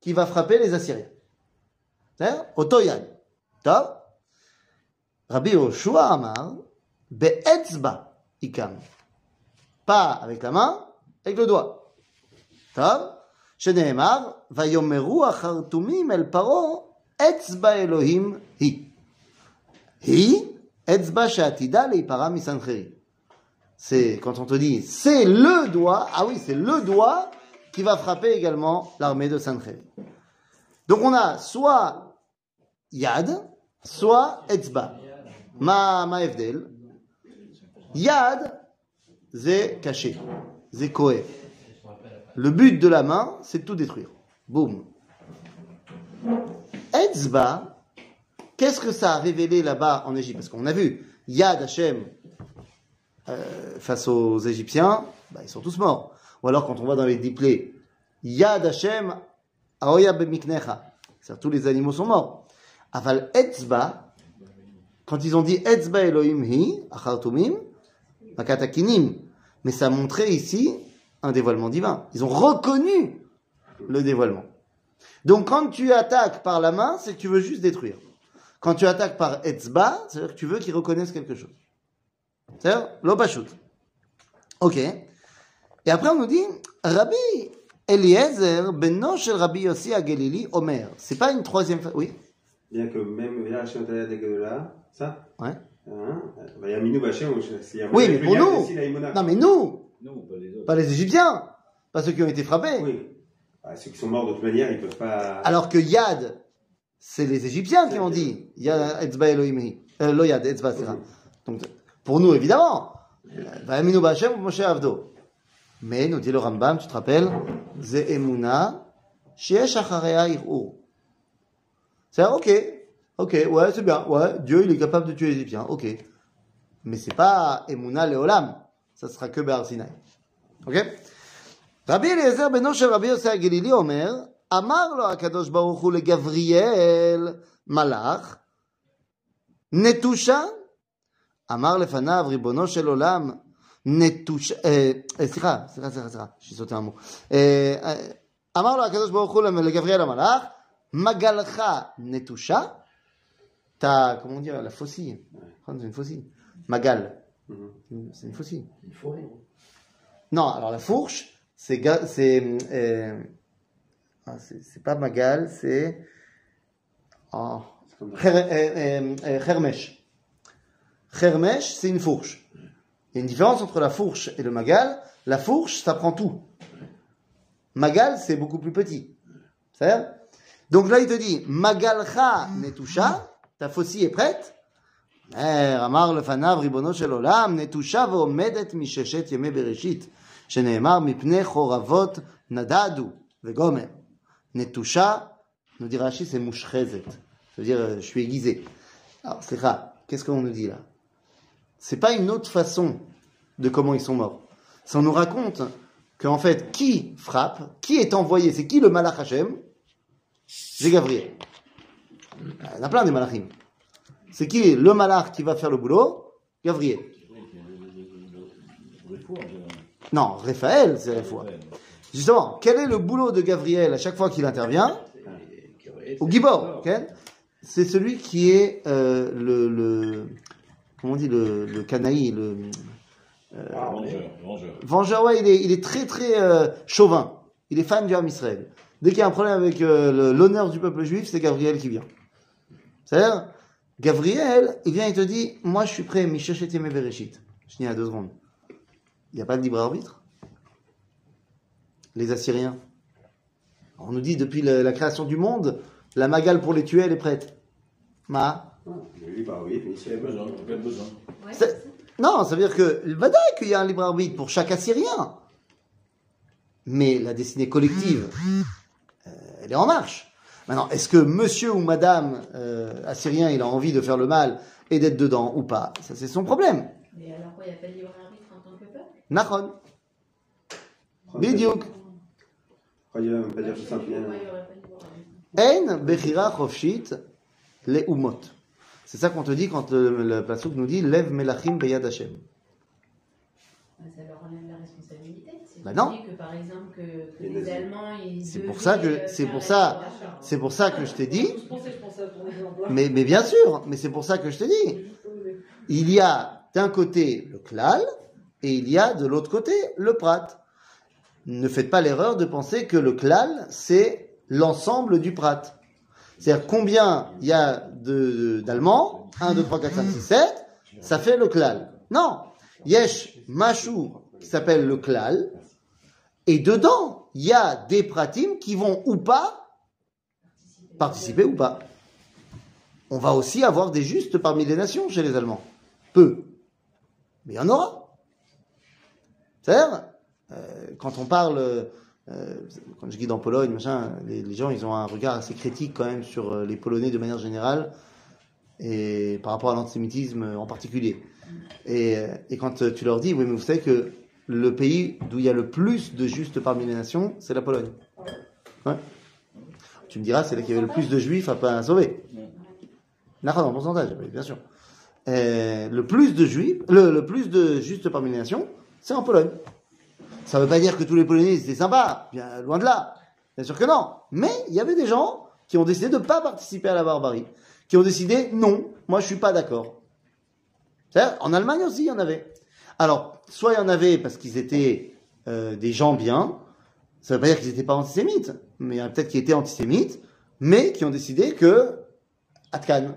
qui va frapper les Assyriens. בסדר? אותו יד. טוב? רבי יהושע אמר, באצבע עיקם. Pas avec la main, avec le doigt. טוב? שנאמר, ויאמרו החרטומים אל פרעה, אצבע אלוהים היא. היא c'est quand on te dit c'est le doigt, ah oui, c'est le doigt qui va frapper également l'armée de Sancheri. Donc on a soit Yad, soit Etzba. Ma, maevdel. Yad, c'est caché, c'est coé. Le but de la main, c'est de tout détruire. Boum. Etzba, qu'est-ce que ça a révélé là-bas en Égypte? Parce qu'on a vu Yad Hashem euh, face aux Égyptiens, bah, ils sont tous morts. Ou alors quand on va dans les diplés, Yad Hashem Aoya Bemiknecha, c'est-à-dire tous les animaux sont morts. Aval Etzba, quand ils ont dit Etzba Elohim Hi, Achartumim, Makatakinim, mais ça montrait ici un dévoilement divin. Ils ont reconnu le dévoilement. Donc quand tu attaques par la main, c'est que tu veux juste détruire. Quand tu attaques par Etzba, c'est-à-dire que tu veux qu'ils reconnaissent quelque chose. C'est-à-dire l'opachut. Ok. Et après on nous dit, Rabbi Eliezer, beno shel Rabbi Yossi Agelili, Omer. C'est pas une troisième fois. Oui. Bien que même là, Taya Degedola, ça Ouais. Hein? Bah, y a Oui, mais pour nous. Non mais nous, Non, pas les autres. pas les Égyptiens, pas ceux qui ont été frappés. Oui. Bah, ceux qui sont morts de toute manière, ils peuvent pas. Alors que Yad, c'est les Égyptiens qui ont dit Yad Elohimi. Euh, Etzba, Donc, pour nous, évidemment, euh, Bachem Mais, nous dit le Rambam, tu te rappelles, Ze Emuna, Sheesh Acharea Ir'ur. C'est-à-dire, ok, ok, ouais, c'est bien, ouais, Dieu, il est capable de tuer les Égyptiens, ok. Mais c'est pas Emuna Leolam, ça sera que Be'ar Sinai. Ok? Rabbi Eliezer Benoshe Rabbi Yosef Galili Omer, אומר, אמר לו הקדוש ברוך הוא לגבריאל מלאך, נטושה, אמר לפניו ריבונו של עולם, נטושה, אה, אה, סליחה, סליחה, סליחה, סליחה, שיסוטה אמור. אה, אה, אמר לו הקדוש ברוך הוא לגבריאל המלאך, מגלך נטושה, t'as, comment dire, la faucille, c'est une faucille, magal, Mhm. c'est une faucille. Une forêt. Non, alors la fourche, c'est ga- c'est euh, Ah, c'est c'est pas Magal, c'est. Oh. C'est comme Her- euh, euh, euh, Hermèche. Hermèche, c'est une fourche. Il y a une différence entre la fourche et le magal. La fourche, ça prend tout. Magal, c'est beaucoup plus petit. C'est Donc là, il te dit, Magalcha netusha, ta faucille est prête. אומר, אמר לפניו ריבונו של עולם, נטושה ועומדת מששת ימי בראשית, שנאמר מפני חורבות נדדו וגומר. Netusha, nous dit Rashi, c'est mouchrezet. Ça veut dire, euh, je suis aiguisé. Alors, c'est Qu'est-ce qu'on nous dit là? C'est pas une autre façon de comment ils sont morts. Ça nous raconte qu'en fait, qui frappe, qui est envoyé, c'est qui le malach Hashem? C'est Gabriel. Euh, il y en a plein des malachim. C'est qui le malach qui va faire le boulot? Gabriel. Non, Raphaël, c'est Raphaël. Justement, quel est le boulot de Gabriel à chaque fois qu'il intervient Au Gibor, ok c'est celui qui est euh, le, le comment on dit le, le canaï, le Vengeur, vengeur. vengeur. Ouais, il est, il est très très euh, chauvin. Il est fan du Ham Israël. Dès qu'il y a un problème avec euh, l'honneur du peuple juif, c'est Gabriel qui vient. C'est-à-dire, Gabriel, il vient et te dit, moi je suis prêt, Mishachet Yemé Bereshit. Je dis à deux secondes. Il n'y a pas de libre arbitre Les Assyriens. On nous dit depuis la, la création du monde, la magale pour les tuer, elle est prête. Ma Oui, bah oui, mais Quel besoin Quel besoin Ouais, C'est- c'est ça. Non, ça veut dire que, Vadaï qu'il y a un libre arbitre pour chaque Assyrien. Mais la destinée collective, euh, elle est en marche. Maintenant, est-ce que monsieur ou madame euh, assyrien, il a envie de faire le mal et d'être dedans ou pas? Ça, c'est son problème. Mais alors quoi, il n'y a pas de libre arbitre en tant que peuple? Nachon. Bidiouk. Pourquoi il va même pas dire pas de libre arbitre Ein bechira chofshit le umot. C'est ça qu'on te dit quand le, le pasuk nous dit Lev melachim beyad Hashem. Ça leur enlève la responsabilité. C'est Bah non. que par exemple que, que Les. Allemands ils C'est pour ça que- euh, c'est pour ça-. C'est pour ça que je t'ai dit. Mais, mais bien sûr, mais c'est pour ça que je te dis. Il y a d'un côté le klal et il y a de l'autre côté le prat. Ne faites pas l'erreur de penser que le klal c'est l'ensemble du prat. C'est-à-dire combien il y a d'Allemands 1, 2, 3, 4, 5, 6, 7 Ça fait le klal. Non. Yesh Mashou qui s'appelle le klal et dedans il y a des pratim qui vont ou pas participer ou pas on va aussi avoir des justes parmi les nations chez les Allemands. Peu. Mais il y en aura. C'est-à-dire, quand on parle, euh, quand je guide en Pologne, machin, les, gens, ils ont un regard assez critique quand même sur euh, les Polonais de manière générale, et par rapport à l'antisémitisme en particulier. Et, euh, quand euh, tu leur dis, oui, mais vous savez que le pays d'où il y a le plus de justes parmi les nations, c'est la Pologne. Tu me diras, c'est là qu'il y avait le plus de juifs à pas sauver. D'accord, en pourcentage, bien sûr. Euh, le plus de juifs, le, le plus de justes parmi les nations, c'est en Pologne. Ça ne veut pas dire que tous les Polonais étaient sympas, bien loin de là. Bien sûr que non. Mais il y avait des gens qui ont décidé de ne pas participer à la barbarie, qui ont décidé non, moi je suis pas d'accord. En Allemagne aussi, il y en avait. Alors, soit il y en avait parce qu'ils étaient euh, des gens bien, ça ne veut pas dire qu'ils n'étaient pas antisémites, mais il y en a peut-être qui étaient antisémites, mais qui ont décidé que Atkan.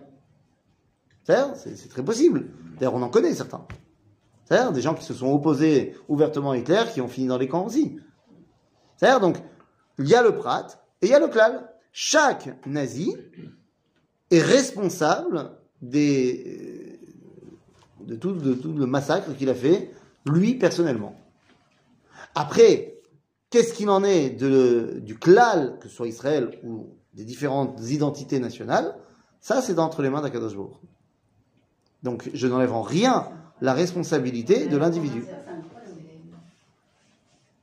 C'est très possible. D'ailleurs, on en connaît certains. Des gens qui se sont opposés ouvertement à Hitler, qui ont fini dans les camps aussi. C'est-à-dire, donc, il y a le Prat et il y a le Klal. Chaque nazi est responsable des, de, tout, le massacre qu'il a fait, lui, personnellement. Après, qu'est-ce qu'il en est du Klal, que ce soit Israël ou des différentes identités nationales, ça, c'est entre les mains d'Akadosh. Donc, je n'enlève en rien la responsabilité de l'individu. Comment ça-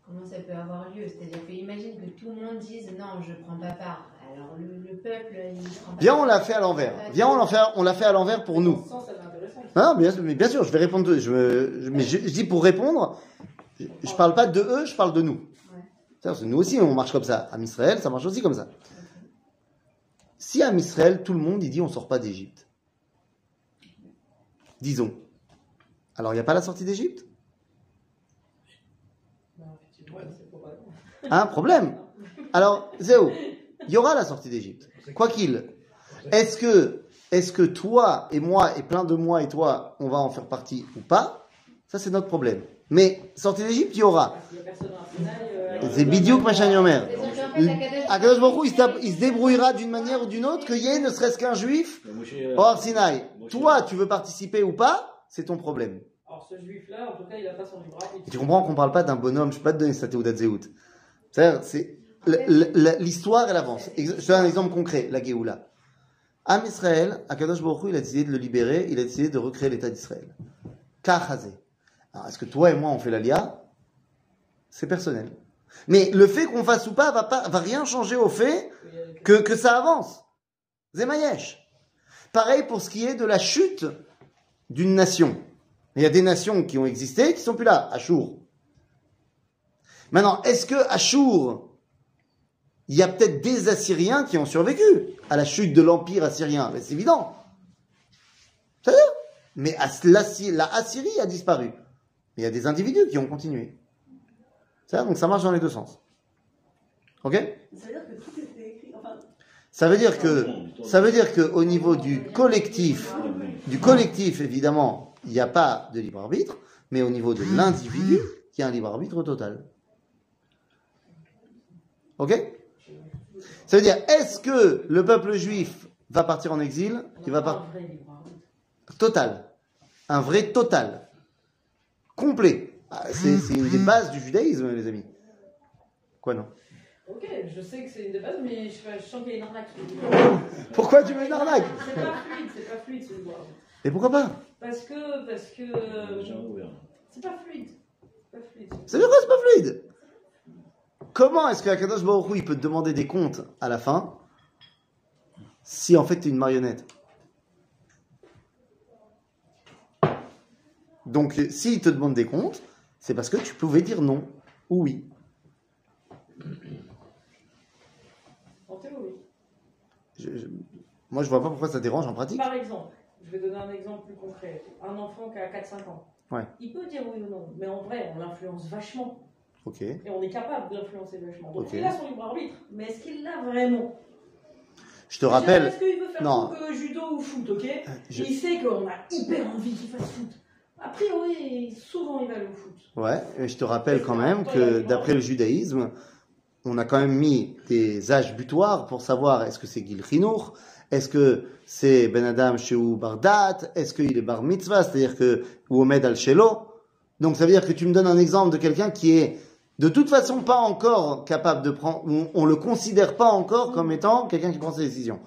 Comment ça peut avoir lieu? C'est-à-dire que imagine que tout le monde dise non, je prends pas part. Alors le, le peuple, il prend pas Viens, on l'a fait à l'envers. Viens, on l'a fait, on l'a fait à l'envers pour nous. Hein, bien, sûr- mais bien sûr, je vais répondre. Je, mais je, je dis pour répondre, je, je parle pas de eux, je parle de nous. Ouais. Nous aussi, on marche comme ça. À Israël, ça marche aussi comme ça. Si à Israël, tout le monde, il dit on sort pas d'Égypte. Disons. Alors, il n'y a pas la sortie d'Égypte? Un problème. Alors, Zéo, il y aura la sortie d'Égypte. Quoi qu'il, est-ce que, est-ce que toi et moi et plein de moi et toi, on va en faire partie ou pas? Ça, c'est notre problème. Mais sortie d'Égypte, il y aura. Euh, C'est bidiou machin yomer. Akadosh Baruch il, se débrouillera d'une manière ou d'une autre qu'il y ait ne serait-ce qu'un juif au Har Sinaï. Toi, tu veux participer ou pas? C'est ton problème. Alors ce juif-là, en tout cas, il n'a pas son. Et tu comprends qu'on parle pas d'un bonhomme, je peux pas te donner sa Théoudat Zéhout. C'est-à-dire, l'histoire, elle avance. Je te donne un exemple concret, la Géoula. Am Israël, Akadosh Baruch Hu, il a décidé de le libérer, il a décidé de recréer l'État d'Israël. Kachazé. Alors, est-ce que toi et moi on fait l'Alia? C'est personnel. Mais le fait qu'on fasse ou pas va, pas va rien changer au fait que, que ça avance. Zemayesh. Pareil pour ce qui est de la chute d'une nation. Il y a des nations qui ont existé qui sont plus là. Achour. Maintenant, est-ce que Achour, il y a peut-être des Assyriens qui ont survécu à la chute de l'empire assyrien? Mais C'est évident. C'est. Mais la Assyrie a disparu. Mais il y a des individus qui ont continué. C'est ça, donc ça marche dans les deux sens. Ok? Ça veut dire que tout était écrit. Enfin, Ça veut dire que, ça veut dire que au niveau du collectif, du collectif évidemment, il n'y a pas de libre arbitre, mais au niveau de l'individu, il y a un libre arbitre total. Ok? Ça veut dire, est-ce que le peuple juif va partir en exil? Il va pas. Un vrai libre arbitre. Total. Un vrai total. Complet. Ah, C'est une des bases du judaïsme, les amis. Quoi non? Ok, je sais que c'est une des bases, mais je, je sens qu'il y a une arnaque. Pourquoi tu mets une arnaque? C'est pas fluide, c'est pas fluide ce arbitre. Et pourquoi pas? Parce que, parce que, ouvert. c'est pas fluide. C'est pas fluide. Ça veut dire quoi, c'est pas fluide Comment est-ce que Akadosh Baruch Hu, il peut te demander des comptes à la fin si en fait tu es une marionnette? Donc euh, s'il te demande des comptes, c'est parce que tu pouvais dire non ou oui. En théorie. Je- je- moi je vois pas pourquoi ça dérange en pratique. Par exemple, je vais donner un exemple plus concret. Un enfant qui a 4-5 ans. Ouais. Il peut dire oui ou non, mais en vrai, on l'influence vachement. Ok. Et on est capable d'influencer vachement. Donc Ok. il a son libre arbitre, mais est-ce qu'il l'a vraiment? Je te rappelle. Est-ce qu'il veut faire Non. foot, euh, judo ou foot, ok? Je- Il sait qu'on a hyper envie qu'il fasse foot. A priori, souvent il va au foot. Ouais, et je te rappelle quand même que d'après le judaïsme, on a quand même mis des âges butoirs pour savoir est-ce que c'est Gil Chinour, est-ce que c'est Ben Adam Shehu Bardat, est-ce qu'il est Bar Mitzvah, c'est-à-dire que ou Omed al Shelo? Donc ça veut dire que tu me donnes un exemple de quelqu'un qui est de toute façon pas encore capable de prendre, on, on le considère pas encore comme étant quelqu'un qui prend ses décisions.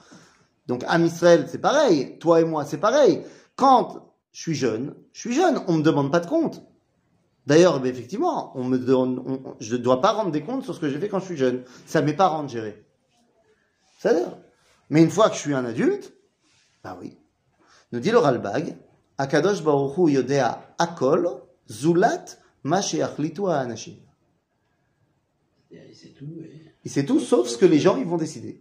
Donc Am Israël, c'est pareil, toi et moi, c'est pareil. Quand je suis jeune, je suis jeune, on me demande pas de compte. D'ailleurs, ben, effectivement, on me donne, on- je ne dois pas rendre des comptes sur ce que j'ai fait quand je suis jeune. Ça mes parents de gérer. C'est-à-dire. Mais une fois que je suis un adulte, bah oui. Nous dit le Ralbag, Akadosh Baruch Hu Yodea Akol, Zulat, Ma Sheachlitu Anashim. C'est tout. et- Il sait tout sauf ce que les gens ils vont décider.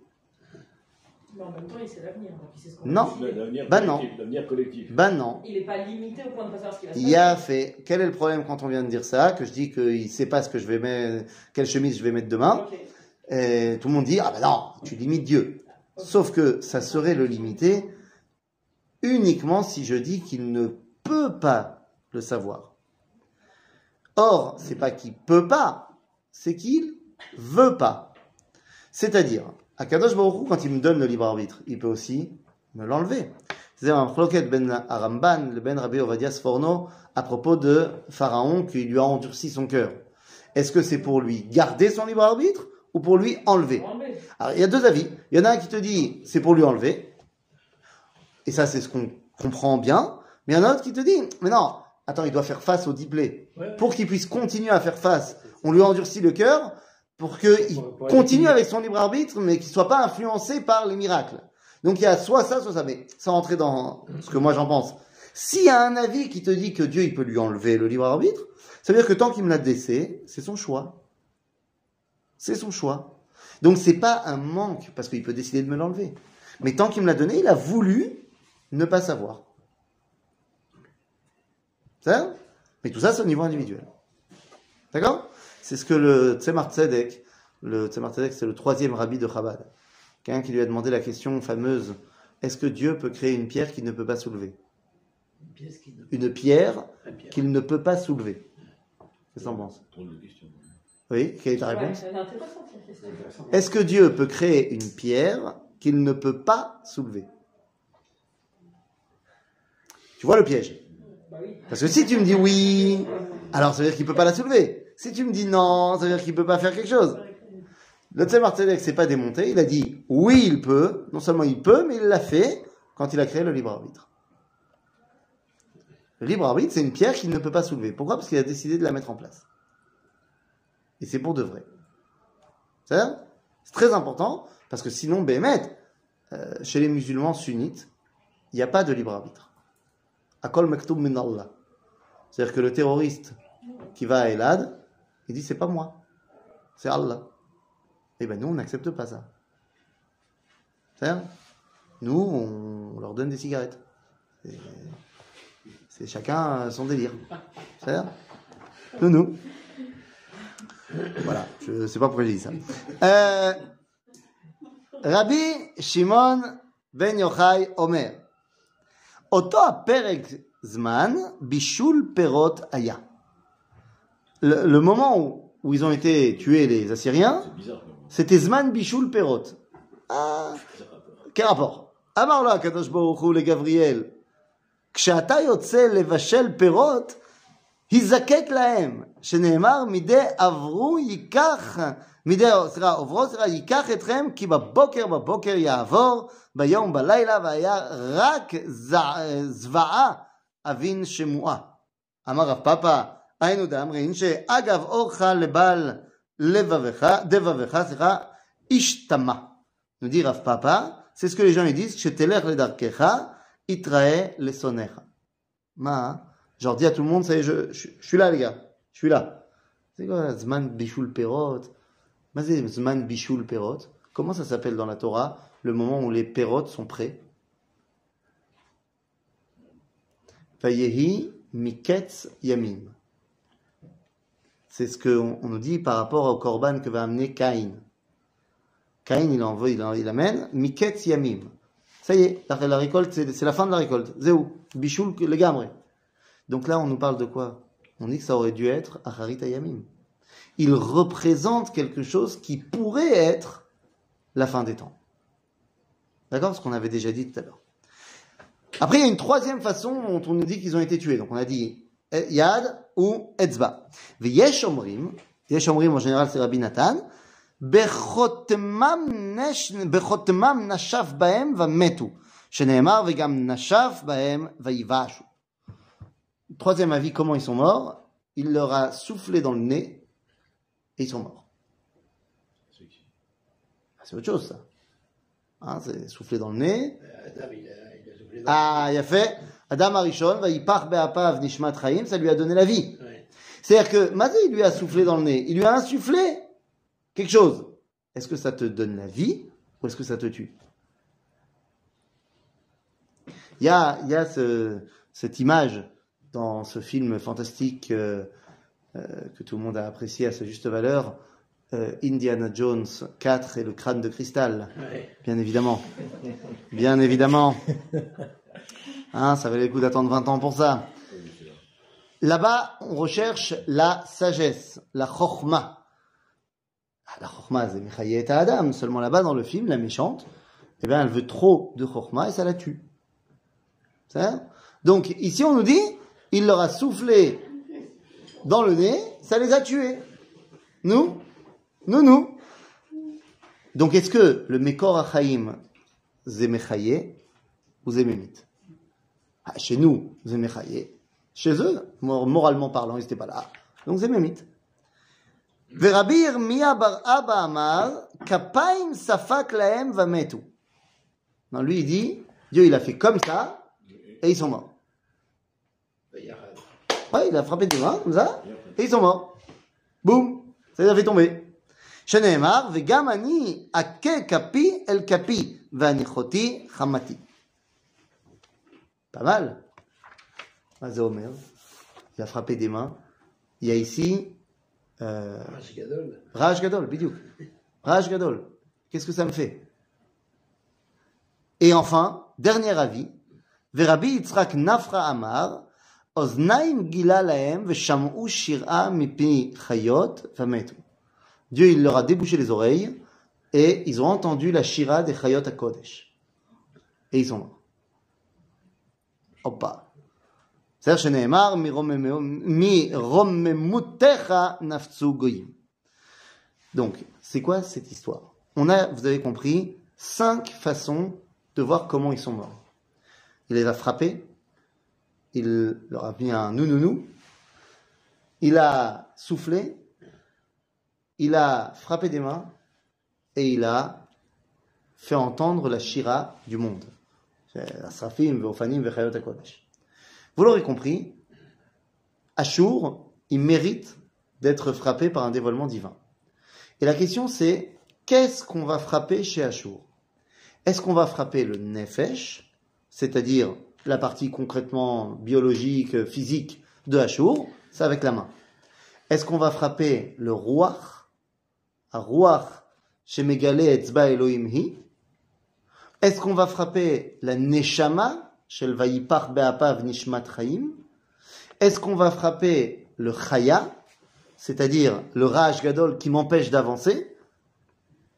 Mais en même temps, il sait l'avenir. donc il sait ce qu'on Non. L'avenir Bah non. collectif. L'avenir collectif. Ben non. Il n'est pas limité au point de ne pas savoir ce qu'il va se Il a fait. Quel est le problème quand on vient de dire ça Que je dis qu'il sait pas ce que je vais mettre, quelle chemise je vais mettre demain? Et tout le monde dit ah ben non, tu limites Dieu. Sauf que ça serait le limiter uniquement si je dis qu'il ne peut pas le savoir. Or, c'est pas qu'il peut pas, c'est qu'il veut pas. C'est-à-dire, Akadosh Baruch Hu, quand il me donne le libre arbitre, il peut aussi me l'enlever. C'est-à-dire un chloket ben Aramban, le ben Rabbi Ovadia Sforno, à propos de Pharaon qui lui a endurci son cœur. Est-ce que c'est pour lui garder son libre arbitre ou pour lui enlever alors, il y a deux avis. Il y en a un qui te dit c'est pour lui enlever. Et ça, c'est ce qu'on comprend bien. Mais il y en a un autre qui te dit mais non, attends, il doit faire face au diplé. Ouais. Pour qu'il puisse continuer à faire face, on lui endurcit le cœur pour qu'il continue avec son libre arbitre, mais qu'il soit pas influencé par les miracles. Donc il y a soit ça, soit ça. Mais sans rentrer dans ce que moi j'en pense. S'il y a un avis qui te dit que Dieu il peut lui enlever le libre arbitre, ça veut dire que tant qu'il me l'a laissé, c'est son choix. C'est son choix. Donc c'est pas un manque parce qu'il peut décider de me l'enlever. Mais tant qu'il me l'a donné, il a voulu ne pas savoir. Ça Mais tout ça, c'est au niveau individuel. D'accord? C'est ce que le Tzemar Tzedek, Le Tzemar Tzedek, c'est le troisième rabbi de Chabad. Quelqu'un qui lui a demandé la question fameuse est-ce que Dieu peut créer une pierre qu'il ne peut pas soulever? Une pierre qu'il ne peut pas soulever. Qu'est-ce que t'en penses? Oui, quelle est ta réponse? Est-ce que Dieu peut créer une pierre qu'il ne peut pas soulever? Tu vois le piège? Bah. Parce que si tu me dis oui, alors ça veut dire qu'il peut pas la soulever. Si tu me dis non, ça veut dire qu'il peut pas faire quelque chose. Le Tzemar Tzedek s'est pas démonté, il a dit oui, il peut. Non seulement il peut, mais il l'a fait quand il a créé le libre arbitre. Le libre arbitre, c'est une pierre qu'il ne peut pas soulever. Pourquoi? Parce qu'il a décidé de la mettre en place. Et c'est pour de vrai. C'est ça très important, parce que sinon, Béhémet, euh, chez les musulmans sunnites, il n'y a pas de libre arbitre. Akol maktoub min Allah. C'est-à-dire que le terroriste qui va à Elad, il dit c'est pas moi, c'est Allah. Eh ben nous, on n'accepte pas ça. C'est-à-dire, nous, on leur donne des cigarettes. C'est- C'est chacun son délire. C'est-à-dire, nous, nous. Voilà, je sais pas pourquoi j'ai dit ça. Euh, Rabbi Shimon ben Yochai Omer. אותו הפרק זמן, בישול פירות היה. Le, le moment où, où ils ont été tués, les Assyriens, C'est bizarre quand même. c'était Zman Bishul Perot. Ah, quel rapport אמר לו הקדוש ברוך הוא לגבריאל, כשאתה יוצא לבשל פירות, היזקק להם, שנאמר מדי עברו ייקח, מדי, סליחה, עוברו סליחה, ייקח אתכם, כי בבוקר בבוקר יעבור, ביום בלילה, והיה רק זע- זוועה אבין שמועה. אמר רב פאפא, היינו דאמרין, שאגב אורך לבעל לבבך, דבבך, סליחה, איש טמא. Nous dit Rav Papa, c'est ce que les gens ils disent, Shetelech le darkecha, itrae le sonecha. Ma, Genre dis à tout le monde, ça y est, je, je, suis là les gars, je suis là. C'est quoi, Zman Bishul Perot? Zman Bishul Perot Comment ça s'appelle dans la Torah, le moment où les Perot sont prêts? Vayehi Miketz Yamim. C'est ce qu'on on nous dit par rapport au korban que va amener Caïn. Caïn, il envoie, il, en- amène Miketz Yamim. Ça y est, la, la récolte, c'est la fin de la récolte. Zéou, Bichoul, le gamre. Donc là, on nous parle de quoi On dit que ça aurait dû être Acharit Yamim. Il représente quelque chose qui pourrait être la fin des temps. D'accord Ce qu'on avait déjà dit tout à l'heure. Après, il y a une troisième façon dont on nous dit qu'ils ont été tués. Donc on a dit eh, Yad ou Etzba. V'yesh omrim, yesh omrim en général c'est Rabbi Nathan, בחותמם נש- בחותמם נשף בהם ומתו, שנאמר וגם נשף בהם ויבשו. Troisième avis, comment ils sont morts? Il leur a soufflé dans le nez et ils sont morts. Ah, C'est autre chose ça. Hein, c'est souffler dans le nez. Adam, il a, il a soufflé dans- Ah, il a fait Adam Arishon, Vayipach Be'apav Nishmat Chaim, ça lui a donné la vie. Ouais. C'est-à-dire que Mazé, il lui a soufflé dans le nez, il lui a insufflé quelque chose. Est-ce que ça te donne la vie ou est-ce que ça te tue? Il y a, il y a ce- cette image dans ce film fantastique euh, euh, que tout le monde a apprécié à sa juste valeur, euh, Indiana Jones 4 et le crâne de cristal. Ouais. Bien évidemment. Bien évidemment. Hein, ça valait le coup d'attendre 20 ans pour ça. Là-bas, on recherche la sagesse, la chorma. Ah, la chorma, c'est Michaïet et Adam. Seulement là-bas, dans le film, la méchante, eh bien, elle veut trop de chorma et ça la tue. Donc, ici, on nous dit, il leur a soufflé dans le nez, ça les a tués. Nous Nous, nous donc, est-ce que le Mekor Achaim, Zemechaye ou Zememit ah, Chez nous, Zemechaye. Chez eux, mor- moralement parlant, ils n'étaient pas là. Donc, Zememit. ורבי ירמיה בר אבא אמר, כפיים ספק להם ומתו. Non, lui, il dit, Dieu, il a fait comme ça, et ils sont morts. Yahad. Ouais, il a frappé des mains, comme ça, et ils sont morts. Boum, ça les a fait tomber. שנאמר, וגם אני אכה כפי אל כפי, והניחותי חמתי. Pas mal. מה זה אומר? Il a frappé des mains. Il y a ici euh, Raj Gadol. Raj Gadol, bidouk. Raj Gadol. Qu'est-ce que ça me fait Et enfin, dernier avis. Verabi Yitzhak Nafra Amar, Oznaim Gila Laem, Vesham'u Shir'a Mipi Chayot, Fametu. Dieu, il leur a débouché les oreilles, et ils ont entendu la Shira des Chayot à Kodesh. Et ils sont morts. Hoppa. C'est-à-dire, שנאמר, מרוממותך נפצו גויים. Donc, c'est quoi cette histoire On a, vous avez compris, cinq façons de voir comment ils sont morts. Il les a frappés, il leur a mis un nounounou, il a soufflé, il a frappé des mains. Et il a fait entendre la shira du monde. Vous l'aurez compris, Ashur, il mérite d'être frappé par un dévoilement divin. Et la question c'est, qu'est-ce qu'on va frapper chez Ashur? Est-ce qu'on va frapper le Nefesh, c'est-à-dire la partie concrètement biologique, physique de Ashur C'est avec la main. Est-ce qu'on va frapper le Ruach à Ruach chez Megale Etzba Elohim Hi. Est-ce qu'on va frapper la Neshama chez le Vayipach Be'apav Nishmat Est-ce qu'on va frapper le Chaya c'est-à-dire le Raj Gadol qui m'empêche d'avancer,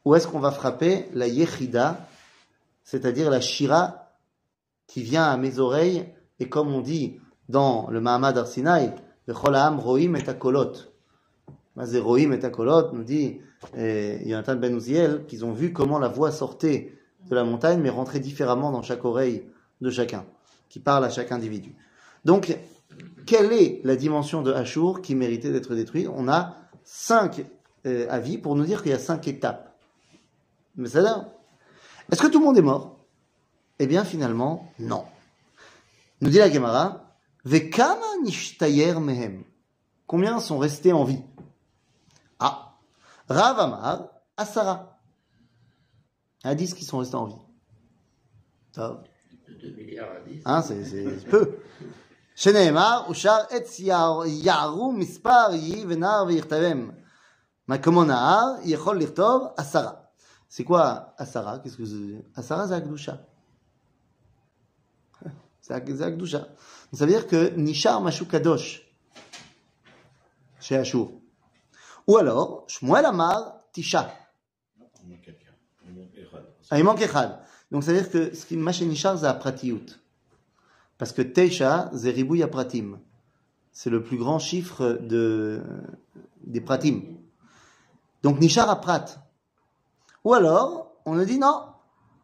ou est-ce qu'on va frapper la Yechida, c'est-à-dire la Shira qui vient à mes oreilles, et comme on dit dans le Mahamad Arsinaï, le Cholaam Roim et Akolot. Roim et Akolot nous dit eh, Yonatan Ben Uziel qu'ils ont vu comment la voix sortait de la montagne, mais rentrait différemment dans chaque oreille de chacun, qui parle à chaque individu. Donc, quelle est la dimension de Ashur qui méritait d'être détruite? On a cinq euh, avis pour nous dire qu'il y a cinq étapes. Mais ça Est-ce que tout le monde est mort? Eh bien, finalement, non. Nous dit la Gemara, Vekama nishtayer mehem. Combien sont restés en vie Ah, Rav Amar, Asara. Il y a 10 qui sont restés en vie. Ça, De 2 milliards à 10. hein, c'est c'est peu. שנאמר, אושר עץ יער- יערו מספר יהי ונער ויכתבם. מה כמו נער, יכול לכתוב עשרה. C'est quoi Asara Qu'est-ce que c'est Asara, c'est Akdusha. C'est Ak- c'est Akdusha. Donc, Ça veut dire que Nishar Mashu Kadosh chez Ashur. Ou alors, Shmuel Amar Tisha. Il manque quelqu'un. Il manque Erad. Ah, il manque Echad. Donc, ça veut dire que ce qui Mashe Nishar, c'est Apratiyut. Parce que Teisha, c'est Ribouya Pratim. C'est le plus grand chiffre de, des Pratim. Donc, Nishar à Prat. Ou alors, on a dit non.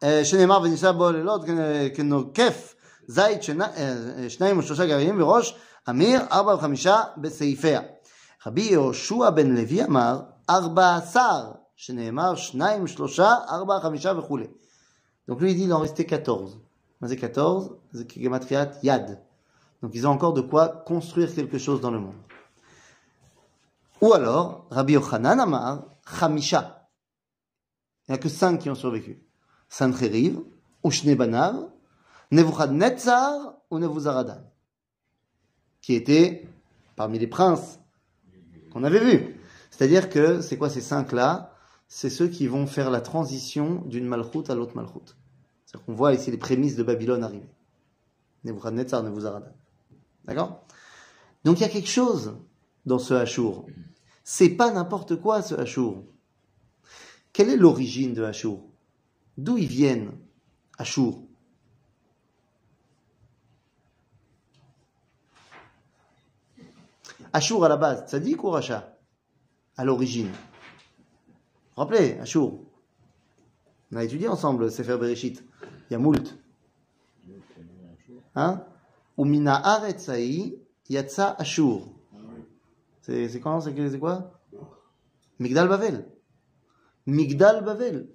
אה, שנאמר ונישא בו לילות כ- כנוקף זית שנה- אה, שניים ושלושה גרעינים וראש אמיר ארבע וחמישה בסעיפיה. רבי יהושע בן לוי אמר ארבע עשר שנאמר שניים שלושה ארבע חמישה וכולי. Donc lui il dit il en restait 14. Mais c'est 14, c'est Gematria Yad. Donc ils ont encore de quoi construire quelque chose dans le monde. Ou alors, Rabbi Yochanan Amar, Chamisha. Il n'y a que 5 qui ont survécu. Sancheriv, Ushne Banav, Nebuchadnezzar ou Nebuzaradan. Qui étaient parmi les princes qu'on avait vus. C'est-à-dire que, c'est quoi ces cinq-là? C'est ceux qui vont faire la transition d'une malchoute à l'autre malchoute. C'est-à-dire qu'on voit ici les prémices de Babylone arriver. Nebuchadnezzar, Nebuzaradan. D'accord? Donc il y a quelque chose dans ce Hachour. C'est pas n'importe quoi ce Hachour. Quelle est l'origine de Hachour? D'où ils viennent Hachour? Hachour à la base, tzaddik ou racha? À l'origine. Rappelez, Hachour On a étudié ensemble Sefer Bereshit. Il y a moult. Hein? Ou mina aretzai yatsa Hachour. C'est quand C'est quoi? Migdal Bavel. Migdal Bavel.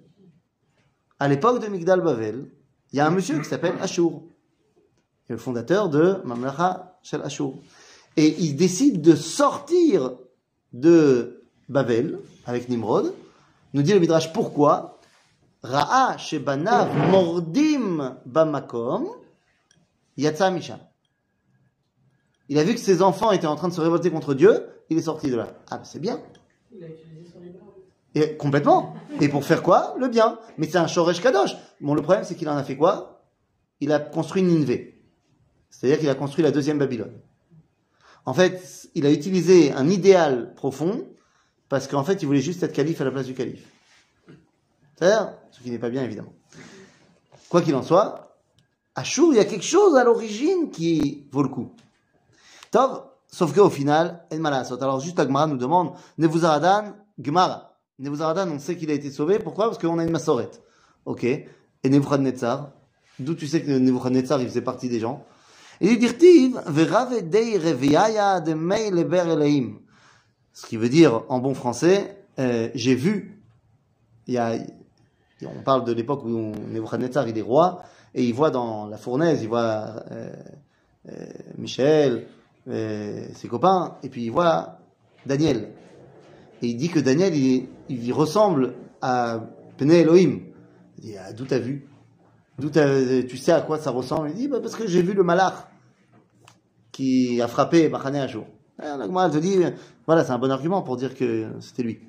À l'époque de Migdal Bavel, il y a un monsieur qui s'appelle Ashur, qui est le fondateur de Mamlacha Shel Ashur. Et il décide de sortir de Bavel avec Nimrod. Nous dit le Midrash pourquoi? Ra'a shebanav mordim bamakom yatsa misham. Il a vu que ses enfants étaient en train de se révolter contre Dieu, il est sorti de là. Ah, ben c'est bien. Il a utilisé son. Et, complètement. Et pour faire quoi? Le bien. Mais c'est un Shoresh Kadosh. Bon, le problème, c'est qu'il en a fait quoi? Il a construit Ninvé. C'est-à-dire qu'il a construit la deuxième Babylone. En fait, il a utilisé un idéal profond parce qu'en fait, il voulait juste être calife à la place du calife. C'est-à-dire, ce qui n'est pas bien, évidemment. Quoi qu'il en soit, à Chour, il y a quelque chose à l'origine qui vaut le coup. Tov, sauf qu'au final, El Malasot. Alors, juste la Gemara nous demande, Nebuzaradan, Gemara. Nebuzaradan, on sait qu'il a été sauvé. Pourquoi? Parce qu'on a une massorette. Ok. Et Nebuchadnezzar, d'où tu sais que Nebuchadnezzar, il faisait partie des gens? Il dit Dirtiv, Veravedei Reviaya de Mei Leber Eleim. Ce qui veut dire, en bon français, euh, j'ai vu, il y a, on parle de l'époque où Nebuchadnezzar il est roi, et il voit dans la fournaise, il voit euh, euh, Michel, ses copains, et puis il voit Daniel. Et il dit que Daniel, il, ressemble à Pene Elohim. Il dit, ah, d'où t'as vu? D'où tu sais à quoi ça ressemble Il dit, bah, parce que j'ai vu le malach qui a frappé Machane un jour. la Gemara, elle te dit, voilà, c'est un bon argument pour dire que c'était lui.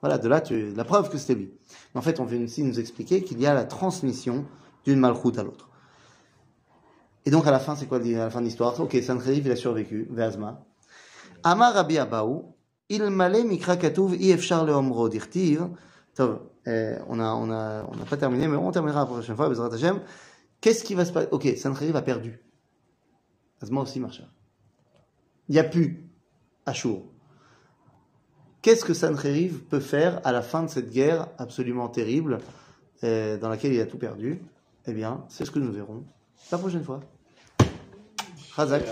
Voilà, de là, tu, la preuve que c'était lui. En fait, on vient aussi nous expliquer qu'il y a la transmission d'une malchoute à l'autre. Et donc, à la fin, c'est quoi à la fin de l'histoire? Ok, Sancheriv, il a survécu, Veazma. Amar Rabbi Abaou, il malé mikra katuv i efshar leomro dirtiv. Tov, on a, on a, on n'a pas terminé, mais on terminera la prochaine fois, Bezrat Hashem. Qu'est-ce qui va se passer? Ok, Sancheriv a perdu. Azma aussi, Marcha. Il n'y a plus Ashur. Qu'est-ce que Sancheriv peut faire à la fin de cette guerre absolument terrible euh, dans laquelle il a tout perdu? Eh bien, c'est ce que nous verrons la prochaine fois. Razak.